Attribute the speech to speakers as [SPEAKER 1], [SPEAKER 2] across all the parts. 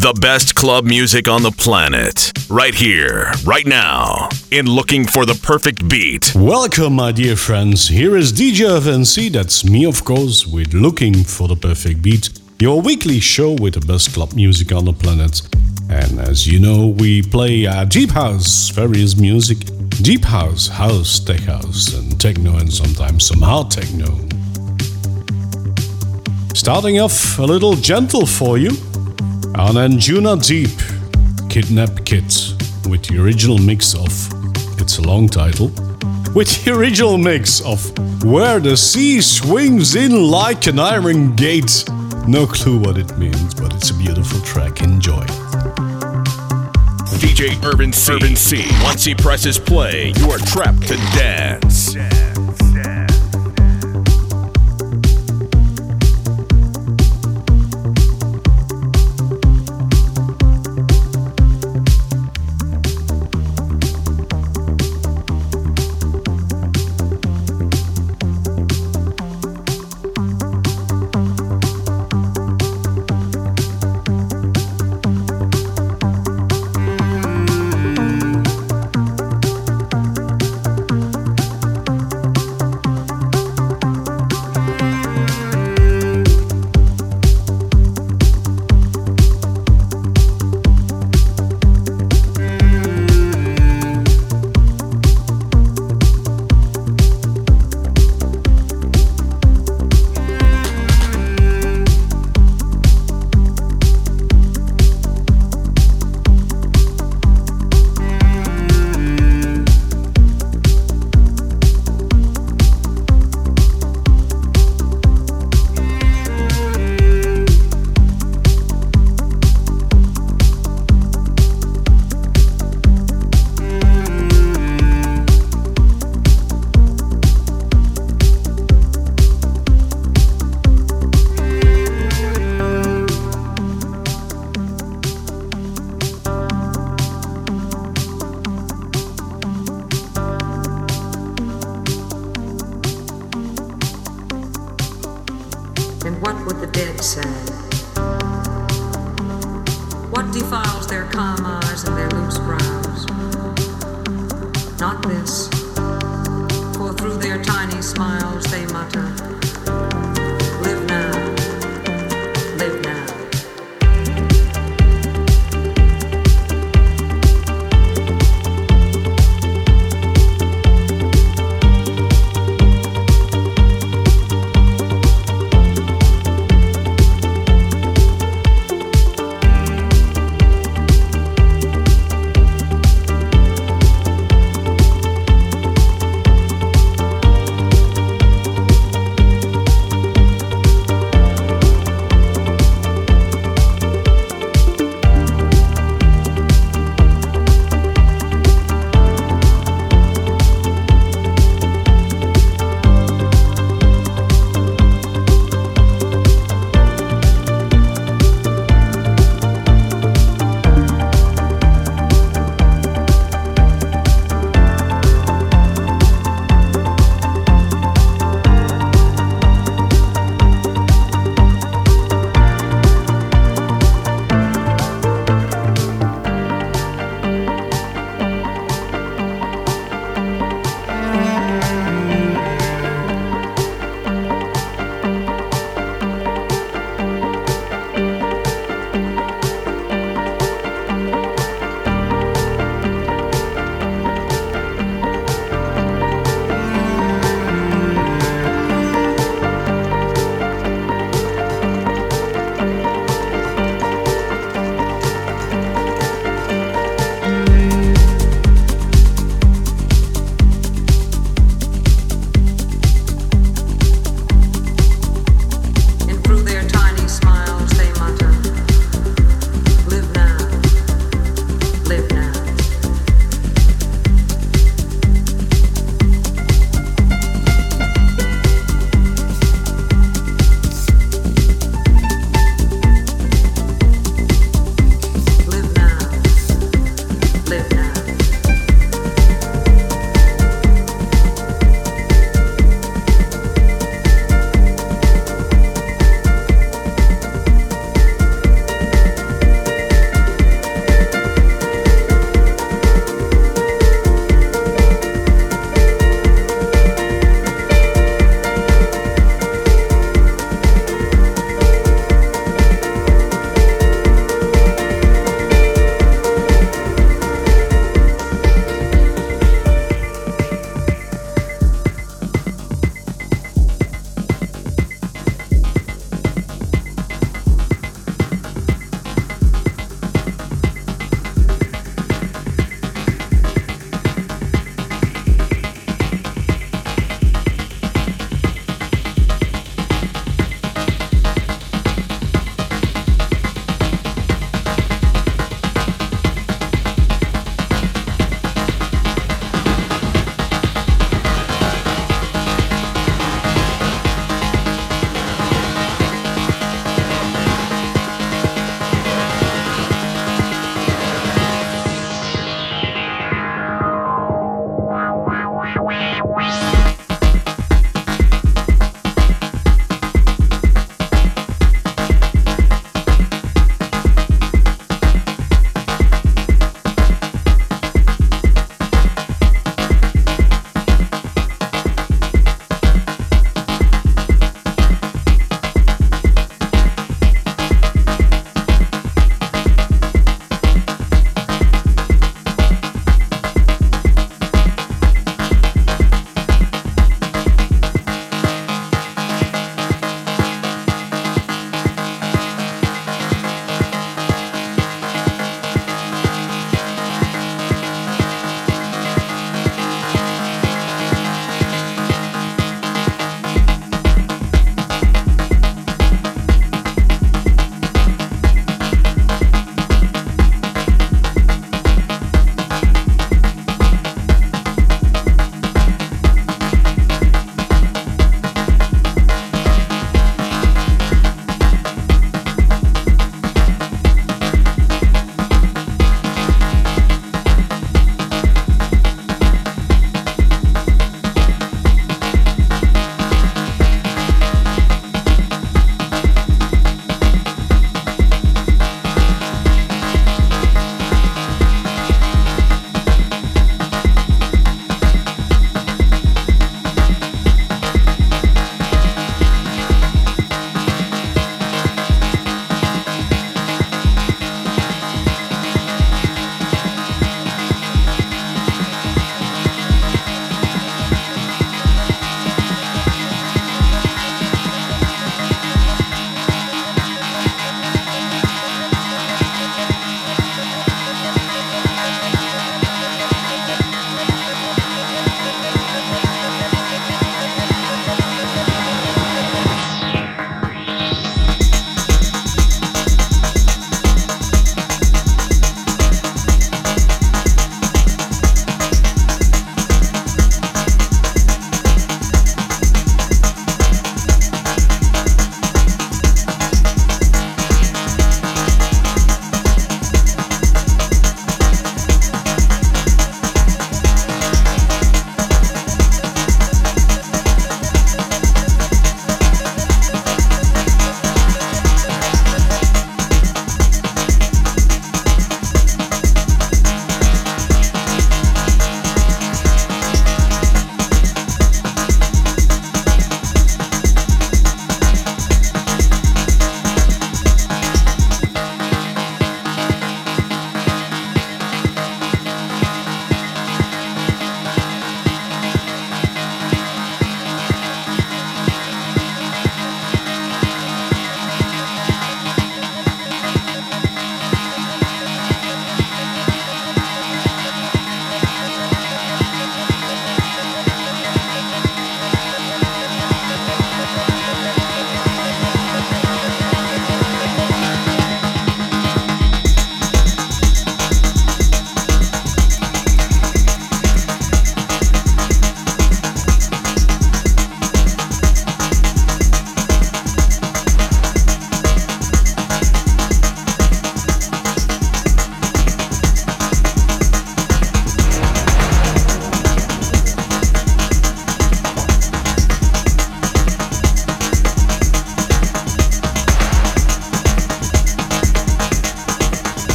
[SPEAKER 1] The best club music on the planet. Right here, right now, in Looking for the Perfect Beat.
[SPEAKER 2] Welcome, my dear friends. Here is DJ FNC, that's me, of course, with Looking for the Perfect Beat, your weekly show with the best club music on the planet. And as you know, we play uh, deep house, various music, deep house, house, tech house, and techno, and sometimes some hard techno. Starting off a little gentle for you, on Anjuna Deep, Kidnap Kid, with the original mix of, it's a long title, with the original mix of Where the Sea Swings In Like an Iron Gate. No clue what it means, but it's a beautiful track. Enjoy.
[SPEAKER 1] DJ Urban C. Urban C. Once he presses play, you are trapped to dance. Looking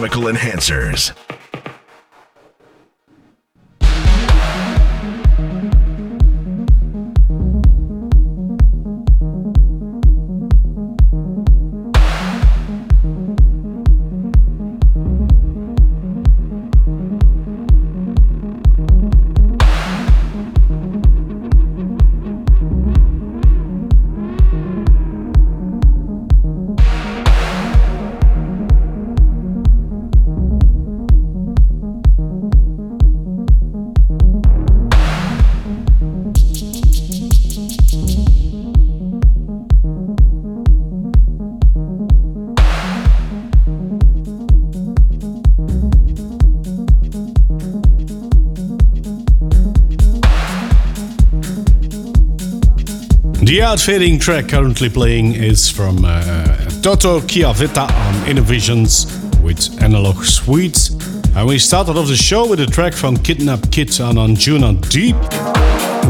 [SPEAKER 1] chemical enhancers.
[SPEAKER 2] The outfitting track currently playing is from uh, Toto Chiavetta on Innervisions with Analog Sweets. And we started off the show with a track from Kidnap Kid on Anjuna Deep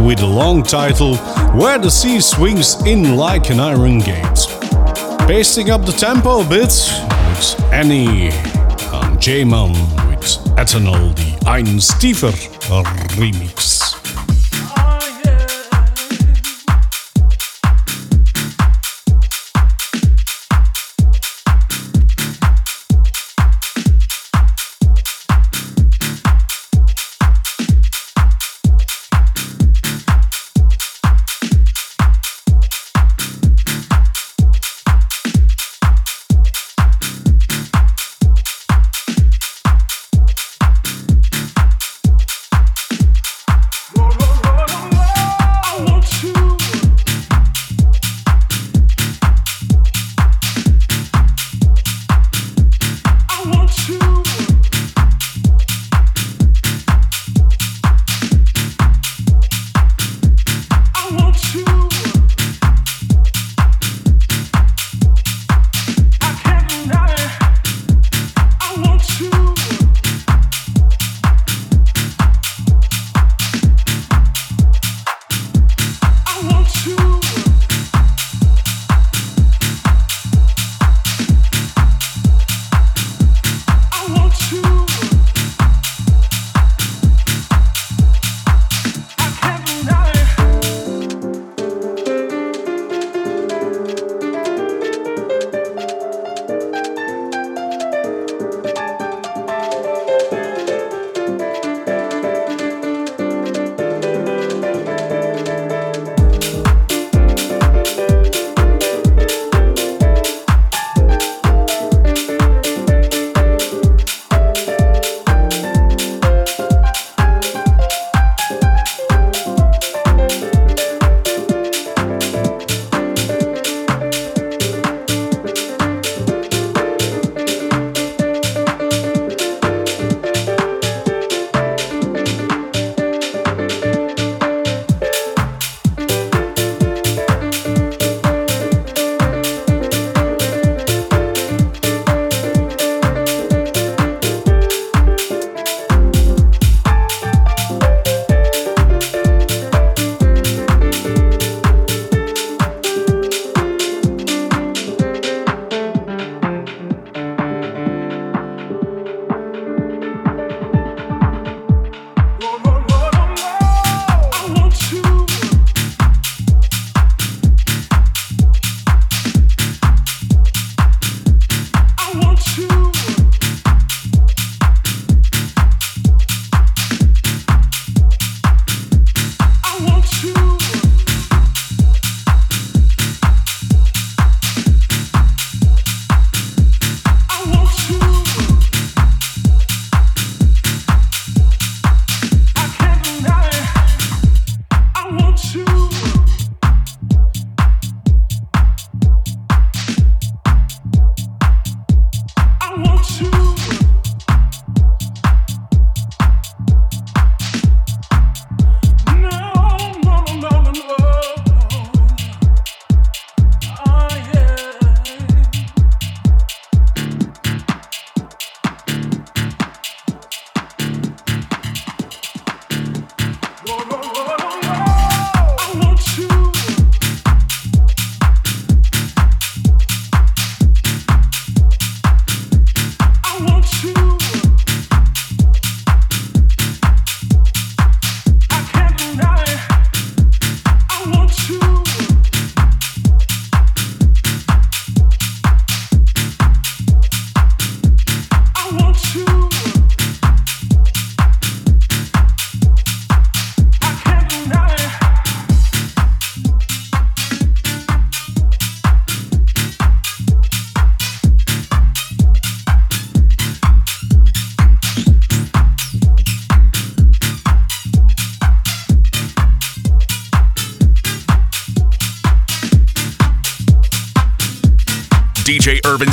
[SPEAKER 2] with a long title Where the Sea Swings In Like an Iron Gate. Pasting up the tempo a bit with Annie on J-Man with Ethanol, the Ein Stiefer remix.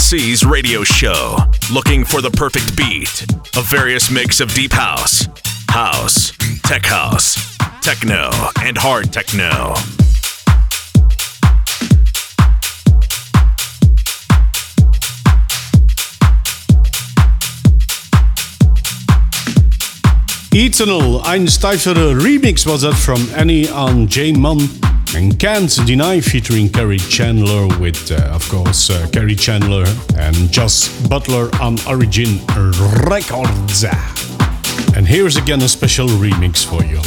[SPEAKER 1] C's radio show. Looking for the perfect beat. A various mix of deep house, house, tech house, techno, and hard techno.
[SPEAKER 3] Eternal, ein steifere Remix was that from Annie on J Mun and Can't Deny featuring Kerri Chandler with, uh, of course, uh, Kerri Chandler and Josh Butler on Origin Records. And here's again a special remix for you.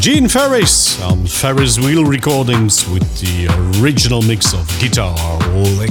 [SPEAKER 3] Gene Farris on Farris Wheel Recordings with the original mix of Guitar Lick.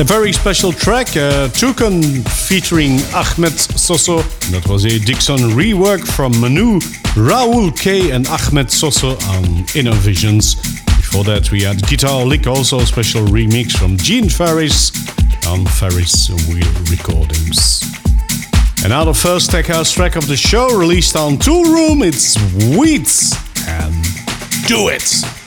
[SPEAKER 2] A very special track, uh, Toucan featuring Ahmed Soso. That was a Dixon rework from Manu, Raul K, and Ahmed Soso on Innervisions. Before that, we had Guitar Lick, also a special remix from Gene Farris on Farris Wheel Recordings. And now the first tech house track of the show, released on Toolroom, it's Weeds and Do It!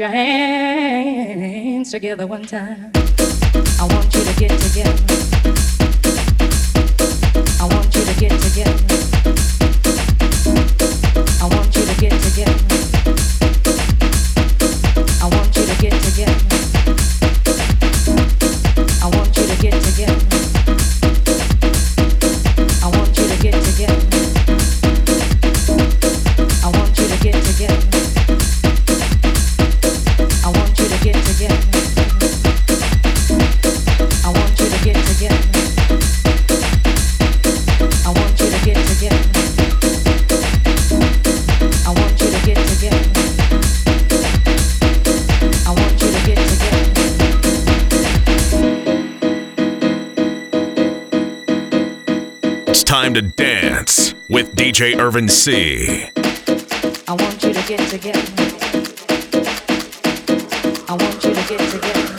[SPEAKER 3] Your hands together one time. I want you to get together. I want you to get together. I want you to get together. I want you to get together. I want you to get together. I want you to get together. I want you to get together.
[SPEAKER 1] Time to dance with DJ Irvin C.
[SPEAKER 3] I want you to get together. I want you to get together.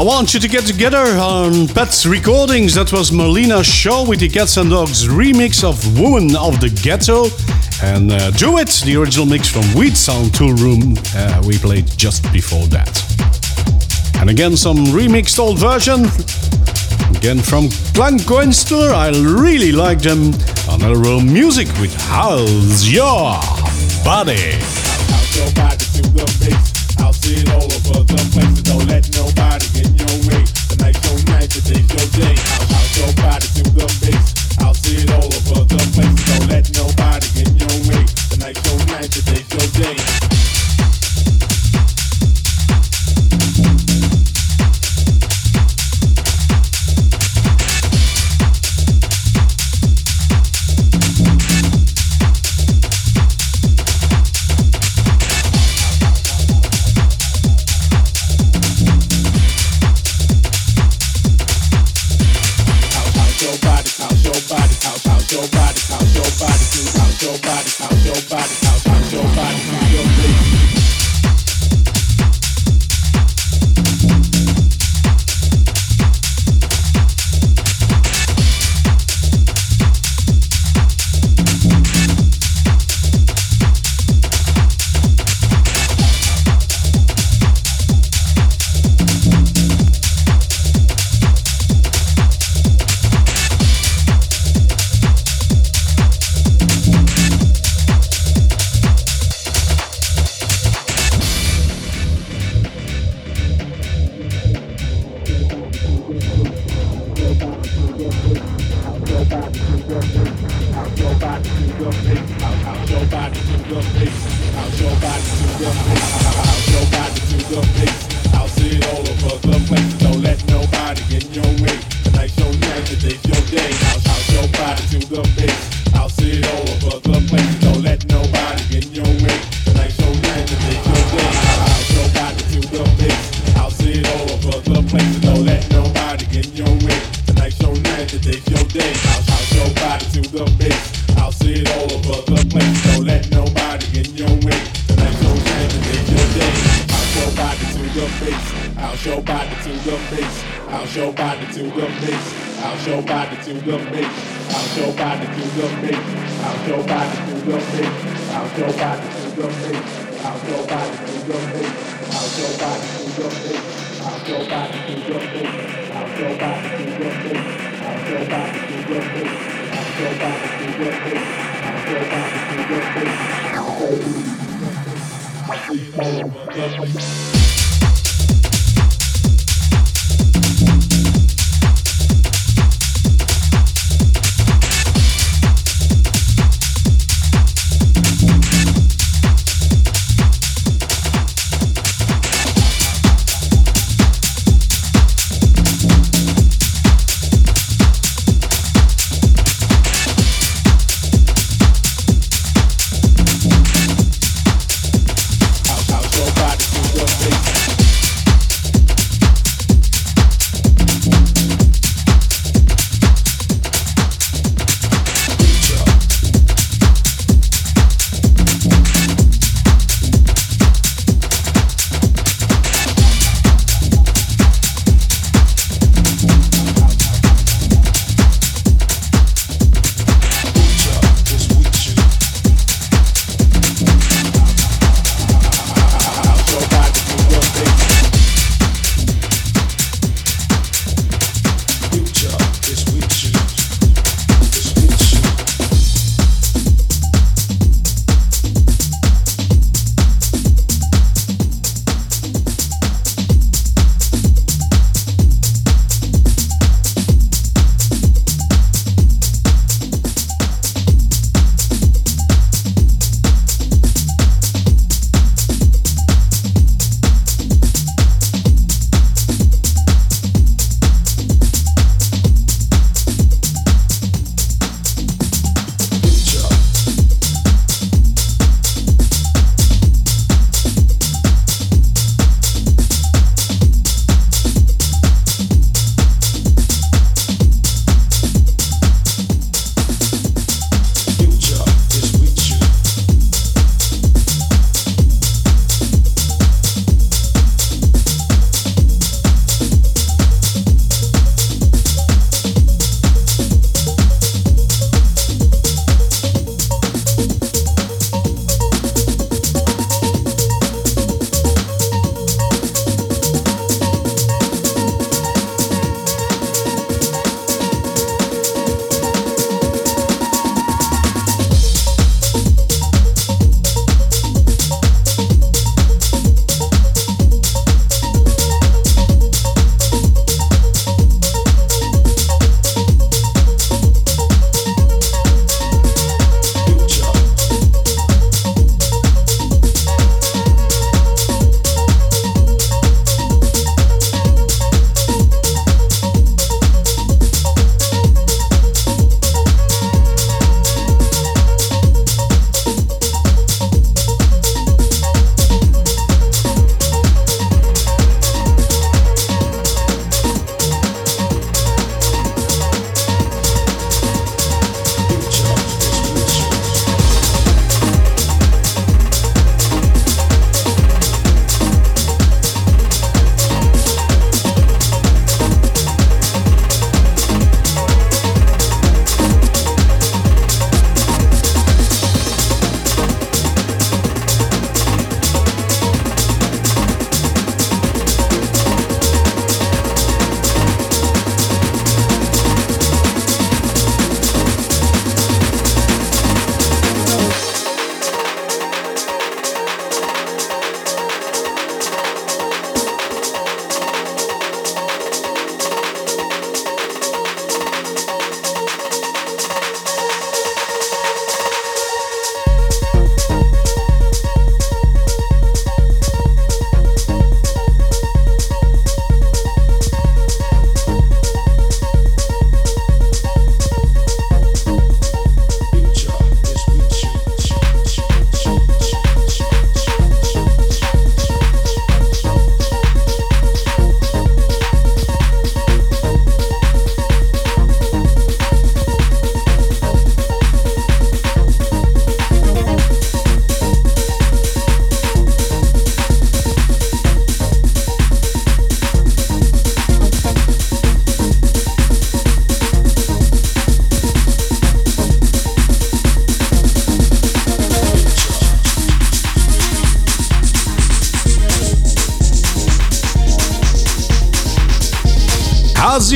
[SPEAKER 3] I want you to get together
[SPEAKER 2] on Pets Recordings. That was Marlena Shaw with the Catz 'n Dogz remix of Woman of the Ghetto. And uh, Do It, the original mix from Weed Sound Toolroom, uh, we played just before that. And again, some remixed old version. Again from Klangkünstler, I really like them on Elrow Music with How's Your Body.
[SPEAKER 4] Your body to the bass?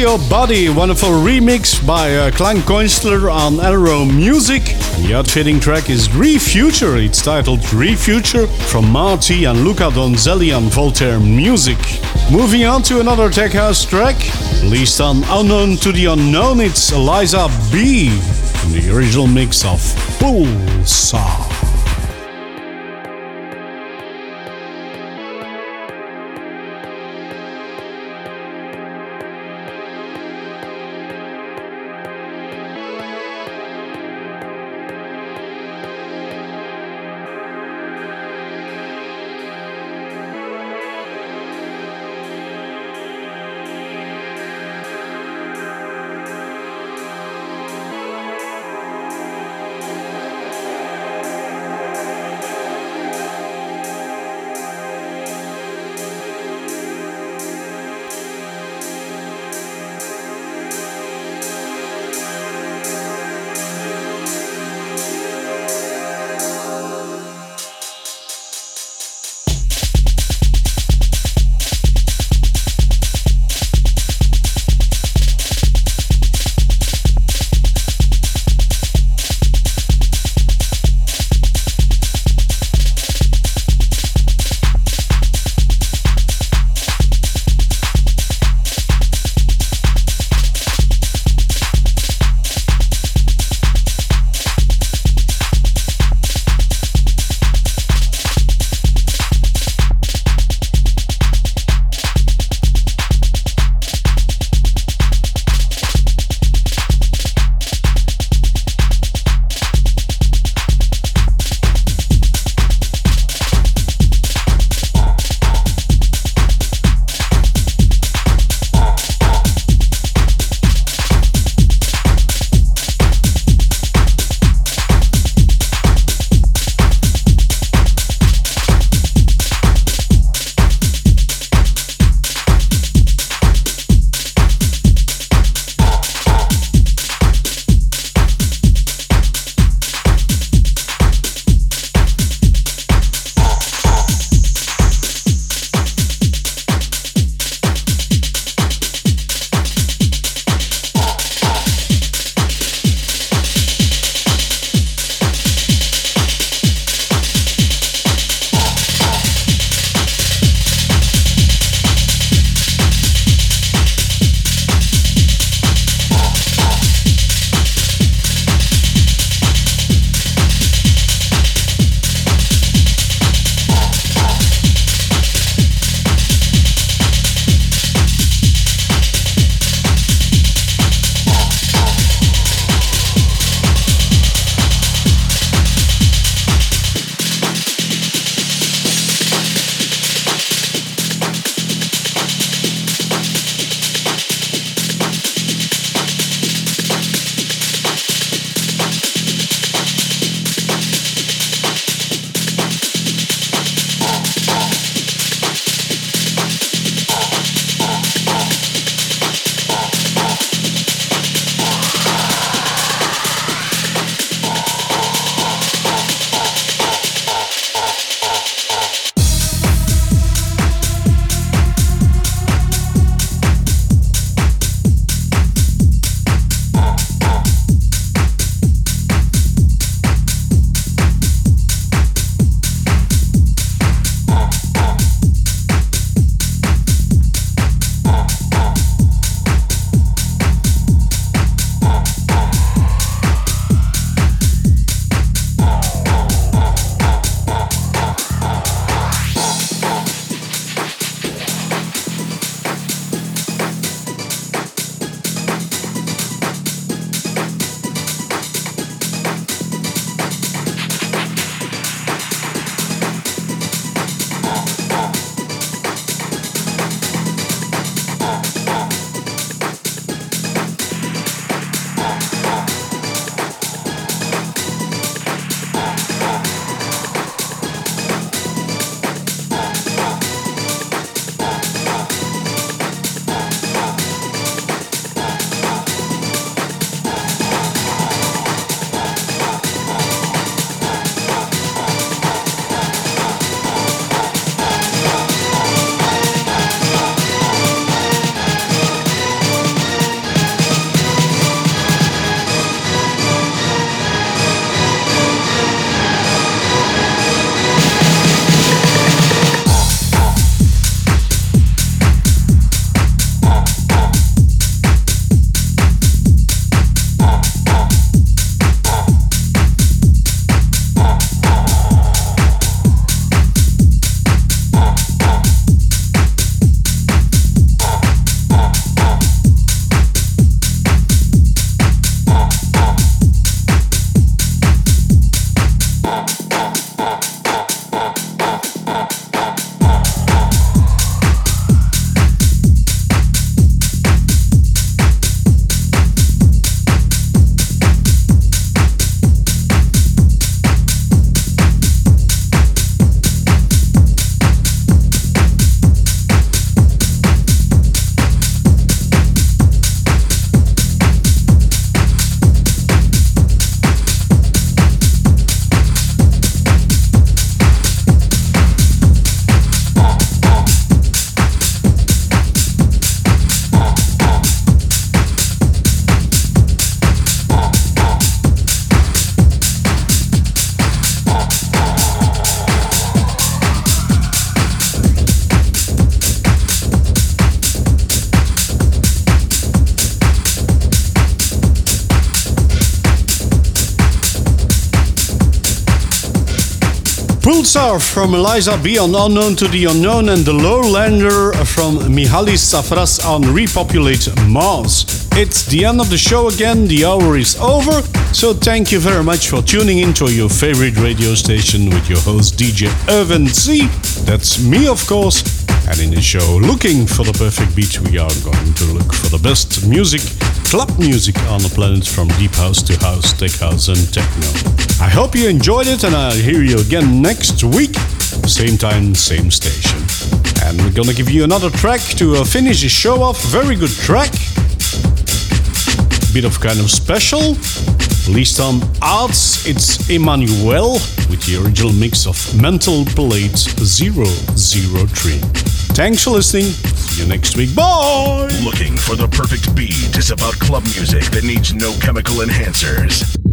[SPEAKER 4] Your Body?
[SPEAKER 2] Wonderful remix by uh, Klangkünstler on Elrow Music. And the outfitting track is Refuture. It's titled Refuture from Marty and Luca Donzelli on Voltaire Music. Moving on to another tech house track, released on Unknown to the Unknown, it's Eliza B. in the original mix of Pulsar. From Eliza B on Unknown to the Unknown and The Lowlander from Mihalis Safras on Repopulate Mars. It's the end of the show again, the hour is over, so thank you very much for tuning into your favorite radio station with your host DJ Irvin C. That's me, of course. And in the show Looking for the Perfect Beat, we are going to look for the best music, club music on the planet from deep house to house, tech house, and techno. I hope you enjoyed it, and I'll hear you again next week, same time, same station. And we're gonna give you another track to uh, finish the show off. Very good track bit of kind of special. Released on Arts, it's Emmanuel with the original mix of Mental Plate 003. Thanks for listening. See you next week. Bye!
[SPEAKER 1] Looking for the perfect beat is about club music that needs no chemical enhancers.